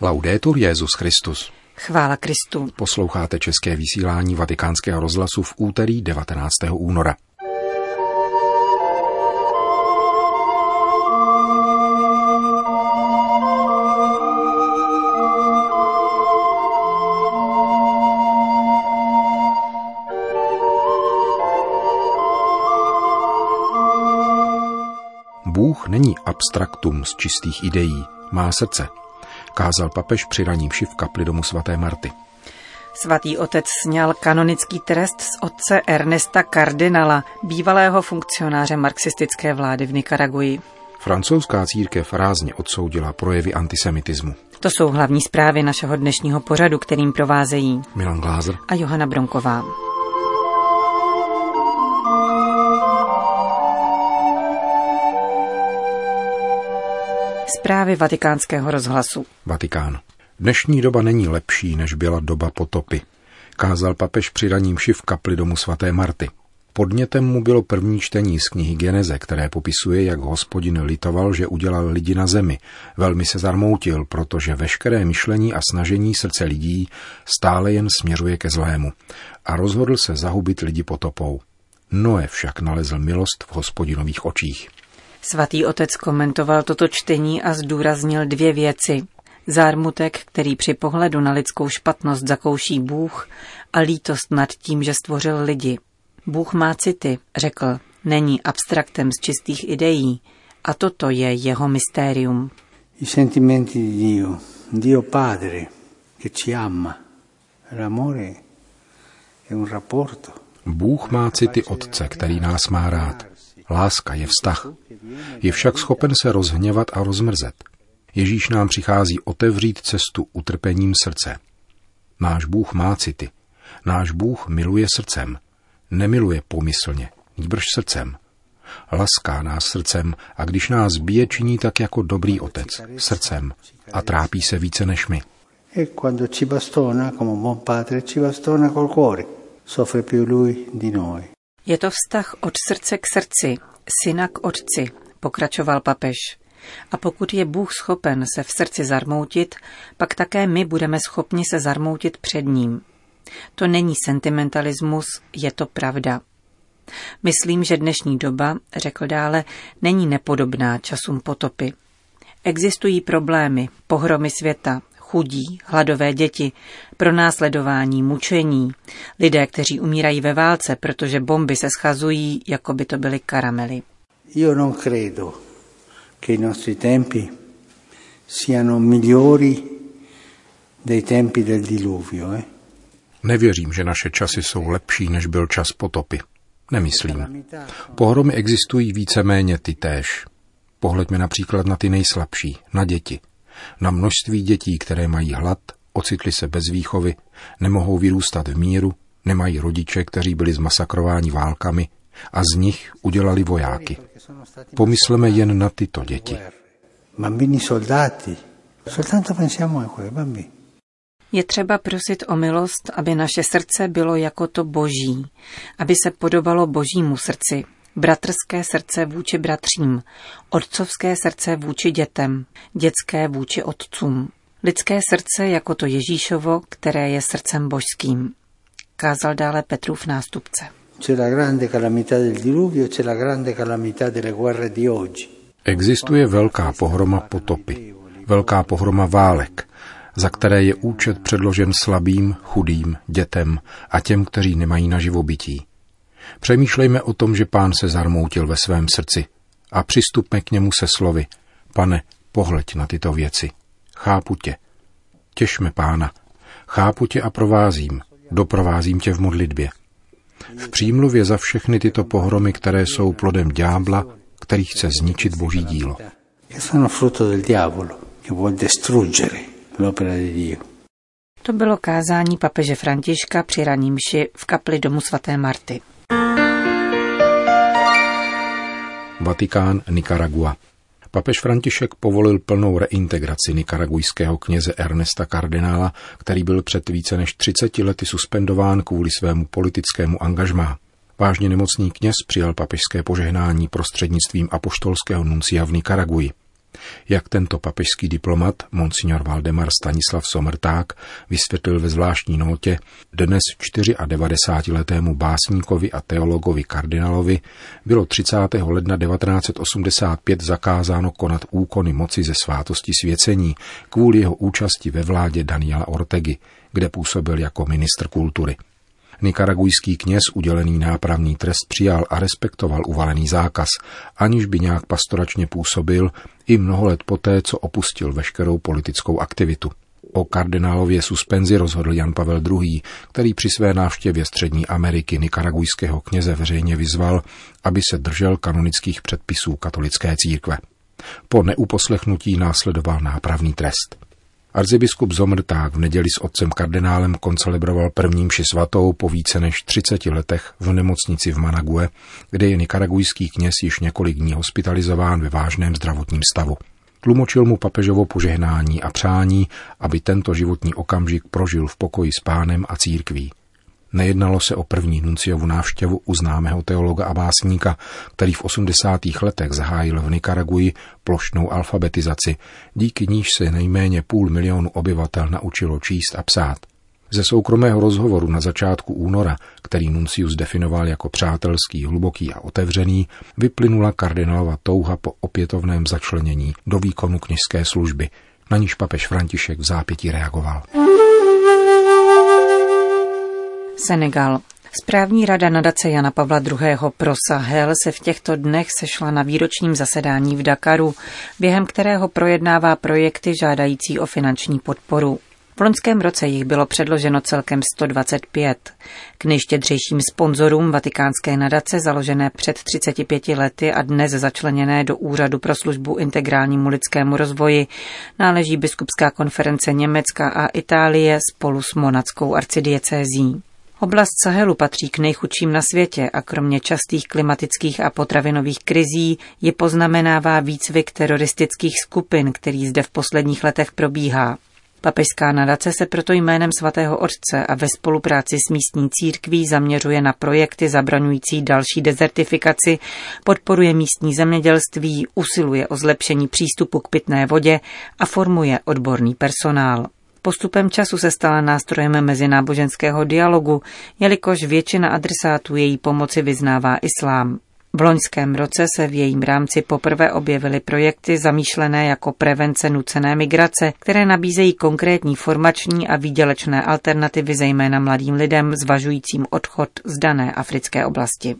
Laudetur Jezus Christus. Chvála Kristu. Posloucháte české vysílání Vatikánského rozhlasu v úterý 19. února. Bůh není abstraktum z čistých ideí, má srdce, kázal papež při raním v kapli domu svaté Marty. Svatý otec sněl kanonický trest z otce Ernesta Kardinala, bývalého funkcionáře marxistické vlády v Nikaraguji. Francouzská církev rázně odsoudila projevy antisemitismu. To jsou hlavní zprávy našeho dnešního pořadu, kterým provázejí Milan Glázer a Johana Bronková. Zprávy vatikánského rozhlasu. Vatikán. Dnešní doba není lepší, než byla doba potopy. Kázal papež při raním v kapli domu svaté Marty. Podnětem mu bylo první čtení z knihy Geneze, které popisuje, jak hospodin litoval, že udělal lidi na zemi. Velmi se zarmoutil, protože veškeré myšlení a snažení srdce lidí stále jen směřuje ke zlému. A rozhodl se zahubit lidi potopou. Noé však nalezl milost v hospodinových očích. Svatý otec komentoval toto čtení a zdůraznil dvě věci. Zármutek, který při pohledu na lidskou špatnost zakouší Bůh a lítost nad tím, že stvořil lidi. Bůh má city, řekl, není abstraktem z čistých ideí a toto je jeho mystérium. I sentimenti di Dio, Dio Padre, che ci ama. L'amore è un rapporto. Bůh má city Otce, který nás má rád. Láska je vztah. Je však schopen se rozhněvat a rozmrzet. Ježíš nám přichází otevřít cestu utrpením srdce. Náš Bůh má city. Náš Bůh miluje srdcem. Nemiluje pomyslně, nýbrž srdcem. Laská nás srdcem a když nás bije, činí tak jako dobrý otec, srdcem a trápí se více než my. E ci bastona, come buon padre, ci bastona col cuore. Soffre più lui di noi. Je to vztah od srdce k srdci, syna k otci, pokračoval papež. A pokud je Bůh schopen se v srdci zarmoutit, pak také my budeme schopni se zarmoutit před ním. To není sentimentalismus, je to pravda. Myslím, že dnešní doba, řekl dále, není nepodobná časům potopy. Existují problémy, pohromy světa, chudí, hladové děti, pronásledování, mučení, lidé, kteří umírají ve válce, protože bomby se schazují, jako by to byly karamely. Io non credo che i nostri tempi siano migliori dei tempi del diluvio. Eh? Nevěřím, že naše časy jsou lepší, než byl čas potopy. Nemyslím. Pohromy existují víceméně ty též. Pohleďme například na ty nejslabší, na děti. Na množství dětí, které mají hlad, ocitli se bez výchovy, nemohou vyrůstat v míru, nemají rodiče, kteří byli zmasakrováni válkami a z nich udělali vojáky. Pomysleme jen na tyto děti. Bambini soldati. Soltanto pensiamo a quei bambini. Je třeba prosit o milost, aby naše srdce bylo jako to boží, aby se podobalo božímu srdci, bratrské srdce vůči bratřím, otcovské srdce vůči dětem, dětské vůči otcům, lidské srdce jako to Ježíšovo, které je srdcem božským. Kázal dále Petrův nástupce. C'è la grande calamità del diluvio, c'è la grande calamità delle guerre di oggi. Existuje velká pohroma potopy, velká pohroma válek, za které je účet předložen slabým, chudým, dětem a těm, kteří nemají na živobytí. Přemýšlejme o tom, že pán se zarmoutil ve svém srdci a přistupme k němu se slovy. Pane, pohleď na tyto věci. Chápu tě. Těšme pána. Chápu tě a provázím. Doprovázím tě v modlitbě. V přímluvě za všechny tyto pohromy, které jsou plodem ďábla, který chce zničit boží dílo. To bylo kázání papeže Františka při raní mši v kapli domu svaté Marty. Vatikán, Nicaragua. Papež František povolil plnou reintegraci nikaragujského kněze Ernesta Kardinála, který byl před více než 30 lety suspendován kvůli svému politickému angažmá. Vážně nemocný kněz přijal papežské požehnání prostřednictvím apoštolského nuncia v Nikaraguji. Jak tento papežský diplomat, monsignor Valdemar Stanislav Somrták, vysvětlil ve zvláštní notě, dnes 94-letému básníkovi a teologovi kardinálovi bylo 30. ledna 1985 zakázáno konat úkony moci ze svátosti svěcení kvůli jeho účasti ve vládě Daniela Ortegy, kde působil jako ministr kultury. Nikaragujský kněz udělený nápravný trest přijal a respektoval uvalený zákaz, aniž by nějak pastoračně působil i mnoho let poté, co opustil veškerou politickou aktivitu. O kardinálově suspenzi rozhodl Jan Pavel II., který při své návštěvě Střední Ameriky nikaragujského kněze veřejně vyzval, aby se držel kanonických předpisů katolické církve. Po neuposlechnutí následoval nápravný trest. Arcibiskup Zomrták v neděli s otcem kardinálem koncelebroval prvním ši svatou po více než 30 letech v nemocnici v Manague, kde je nikaragujský kněz již několik dní hospitalizován ve vážném zdravotním stavu. Tlumočil mu papežovo požehnání a přání, aby tento životní okamžik prožil v pokoji s pánem a církví. Nejednalo se o první nunciovu návštěvu u známého teologa a básníka, který v 80. letech zahájil v Nikaraguji plošnou alfabetizaci, díky níž se nejméně půl milionu obyvatel naučilo číst a psát. Ze soukromého rozhovoru na začátku února, který Nuncius definoval jako přátelský, hluboký a otevřený, vyplynula kardinálova touha po opětovném začlenění do výkonu kněžské služby, na níž papež František v zápětí reagoval. Senegal. Správní rada nadace Jana Pavla II. pro Sahel se v těchto dnech sešla na výročním zasedání v Dakaru, během kterého projednává projekty žádající o finanční podporu. V loňském roce jich bylo předloženo celkem 125. K nejštědřejším sponzorům vatikánské nadace založené před 35 lety a dnes začleněné do Úřadu pro službu integrálnímu lidskému rozvoji náleží Biskupská konference Německa a Itálie spolu s monackou arcidiecézí. Oblast Sahelu patří k nejchudším na světě a kromě častých klimatických a potravinových krizí je poznamenává výcvik teroristických skupin, který zde v posledních letech probíhá. Papežská nadace se proto jménem svatého otce a ve spolupráci s místní církví zaměřuje na projekty zabraňující další dezertifikaci, podporuje místní zemědělství, usiluje o zlepšení přístupu k pitné vodě a formuje odborný personál. Postupem času se stala nástrojem mezináboženského dialogu, jelikož většina adresátů její pomoci vyznává islám. V loňském roce se v jejím rámci poprvé objevily projekty zamýšlené jako prevence nucené migrace, které nabízejí konkrétní formační a výdělečné alternativy zejména mladým lidem zvažujícím odchod z dané africké oblasti.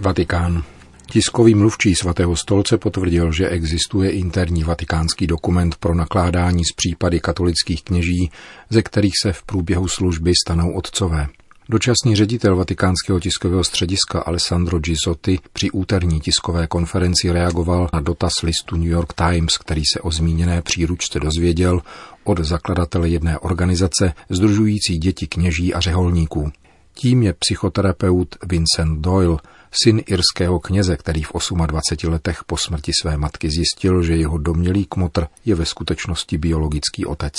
Vatikán. Tiskový mluvčí svatého stolce potvrdil, že existuje interní vatikánský dokument pro nakládání s případy katolických kněží, ze kterých se v průběhu služby stanou otcové. Dočasný ředitel vatikánského tiskového střediska Alessandro Gisotti při úterní tiskové konferenci reagoval na dotaz listu New York Times, který se o zmíněné příručce dozvěděl od zakladatele jedné organizace združující děti kněží a řeholníků. Tím je psychoterapeut Vincent Doyle, syn irského kněze, který v 28 letech po smrti své matky zjistil, že jeho domělý kmotr je ve skutečnosti biologický otec.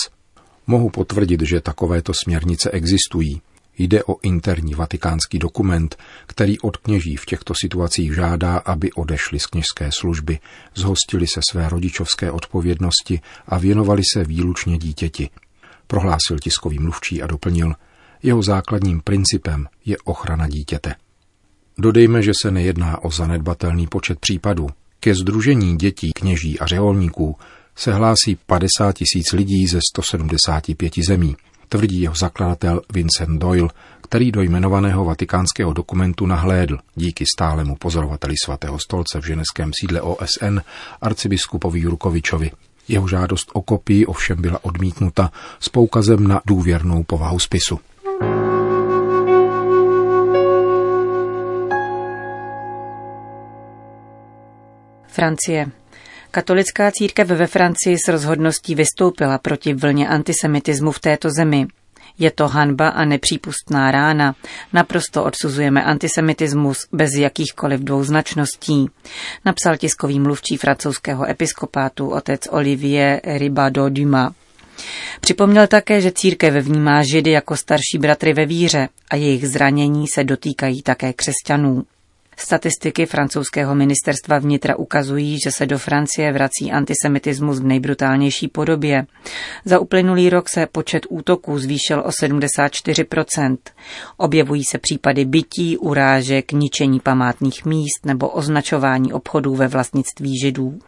Mohu potvrdit, že takovéto směrnice existují. Jde o interní vatikánský dokument, který od kněží v těchto situacích žádá, aby odešli z kněžské služby, zhostili se své rodičovské odpovědnosti a věnovali se výlučně dítěti. Prohlásil tiskový mluvčí a doplnil, jeho základním principem je ochrana dítěte. Dodejme, že se nejedná o zanedbatelný počet případů. Ke združení dětí, kněží a řeholníků se hlásí 50 tisíc lidí ze 175 zemí, tvrdí jeho zakladatel Vincent Doyle, který do jmenovaného vatikánského dokumentu nahlédl díky stálemu pozorovateli svatého stolce v ženeském sídle OSN arcibiskupovi Jurkovičovi. Jeho žádost o kopii ovšem byla odmítnuta s poukazem na důvěrnou povahu spisu. Francie. Katolická církev ve Francii s rozhodností vystoupila proti vlně antisemitismu v této zemi. Je to hanba a nepřípustná rána. Naprosto odsuzujeme antisemitismus bez jakýchkoliv dvouznačností, napsal tiskový mluvčí francouzského episkopátu otec Olivier Ribado Dumas. Připomněl také, že církev vnímá židy jako starší bratry ve víře a jejich zranění se dotýkají také křesťanů. Statistiky francouzského ministerstva vnitra ukazují, že se do Francie vrací antisemitismus v nejbrutálnější podobě. Za uplynulý rok se počet útoků zvýšil o 74%. Objevují se případy bytí, urážek, ničení památných míst nebo označování obchodů ve vlastnictví židů.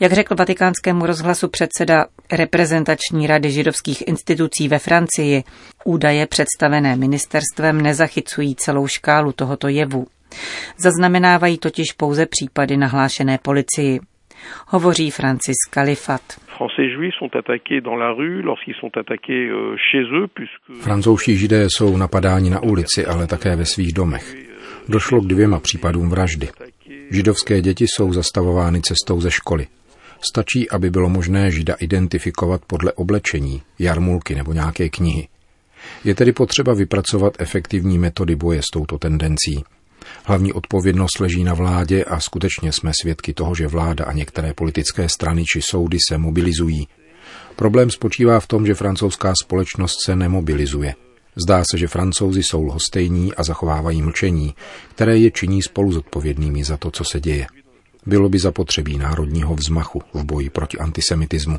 Jak řekl vatikánskému rozhlasu předseda reprezentační rady židovských institucí ve Francii, údaje představené ministerstvem nezachycují celou škálu tohoto jevu. Zaznamenávají totiž pouze případy nahlášené policii. Hovoří Francis Kalifat. Francouzští židé jsou napadáni na ulici, ale také ve svých domech. Došlo k dvěma případům vraždy. Židovské děti jsou zastavovány cestou ze školy. Stačí, aby bylo možné žida identifikovat podle oblečení, jarmulky nebo nějaké knihy. Je tedy potřeba vypracovat efektivní metody boje s touto tendencí. Hlavní odpovědnost leží na vládě a skutečně jsme svědky toho, že vláda a některé politické strany či soudy se mobilizují. Problém spočívá v tom, že francouzská společnost se nemobilizuje. Zdá se, že francouzi jsou lhostejní a zachovávají mlčení, které je činí spolu zodpovědnými za to, co se děje. Bylo by zapotřebí národního vzmachu v boji proti antisemitismu.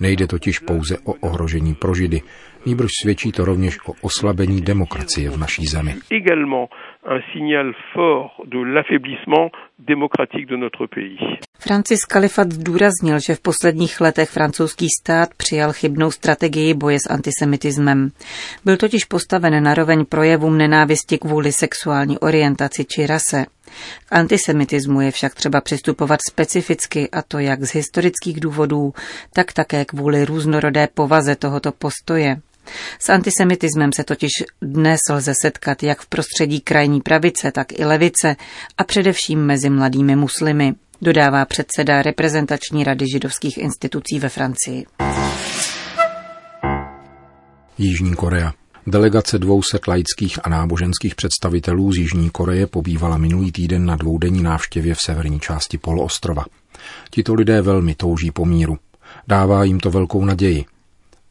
Nejde totiž pouze o ohrožení pro židy, nýbrž svědčí to rovněž o oslabení demokracie v naší zemi. Francis Kalifat zdůraznil, že v posledních letech francouzský stát přijal chybnou strategii boje s antisemitismem. Byl totiž postaven na roveň projevům nenávisti kvůli sexuální orientaci či rase. K antisemitismu je však třeba přistupovat specificky, a to jak z historických důvodů, tak také kvůli různorodé povaze tohoto postoje. S antisemitismem se totiž dnes lze setkat jak v prostředí krajní pravice, tak i levice a především mezi mladými muslimy, dodává předseda reprezentační rady židovských institucí ve Francii. Jižní Korea. Delegace 200 laických a náboženských představitelů z Jižní Koreje pobývala minulý týden na dvoudenní návštěvě v severní části poloostrova. Tito lidé velmi touží po míru. Dává jim to velkou naději.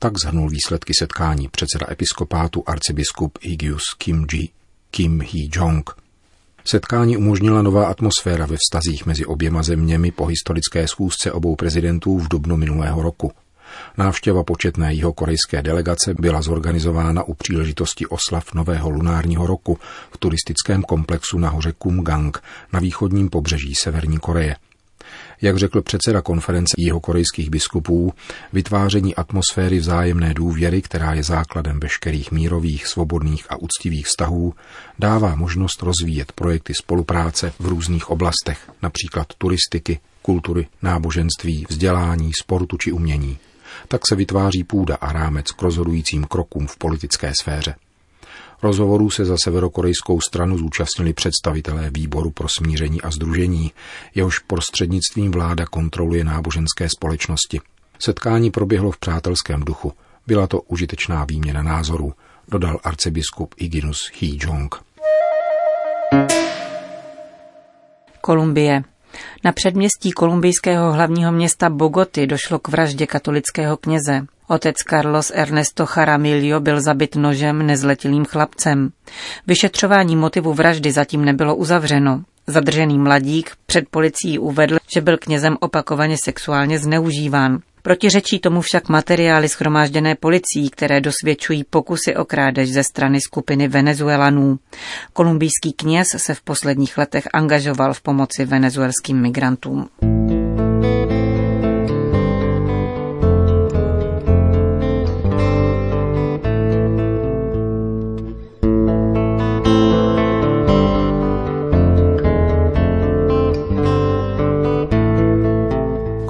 Tak zhrnul výsledky setkání předseda episkopátu arcibiskup Igius Kim Ji, Kim Hee Jong. Setkání umožnila nová atmosféra ve vztazích mezi oběma zeměmi po historické schůzce obou prezidentů v dubnu minulého roku. Návštěva početné korejské delegace byla zorganizována u příležitosti oslav nového lunárního roku v turistickém komplexu na hoře Kumgang na východním pobřeží Severní Koreje. Jak řekl předseda konference korejských biskupů, vytváření atmosféry vzájemné důvěry, která je základem veškerých mírových, svobodných a úctivých vztahů, dává možnost rozvíjet projekty spolupráce v různých oblastech, například turistiky, kultury, náboženství, vzdělání, sportu či umění tak se vytváří půda a rámec k rozhodujícím krokům v politické sféře. Rozhovorů se za severokorejskou stranu zúčastnili představitelé výboru pro smíření a združení, jehož prostřednictvím vláda kontroluje náboženské společnosti. Setkání proběhlo v přátelském duchu. Byla to užitečná výměna názorů, dodal arcibiskup Iginus Hee Jong. Kolumbie. Na předměstí kolumbijského hlavního města Bogoty došlo k vraždě katolického kněze. Otec Carlos Ernesto Jaramillo byl zabit nožem nezletilým chlapcem. Vyšetřování motivu vraždy zatím nebylo uzavřeno. Zadržený mladík před policií uvedl, že byl knězem opakovaně sexuálně zneužíván. Protiřečí tomu však materiály schromážděné policií, které dosvědčují pokusy o krádež ze strany skupiny Venezuelanů. Kolumbijský kněz se v posledních letech angažoval v pomoci venezuelským migrantům.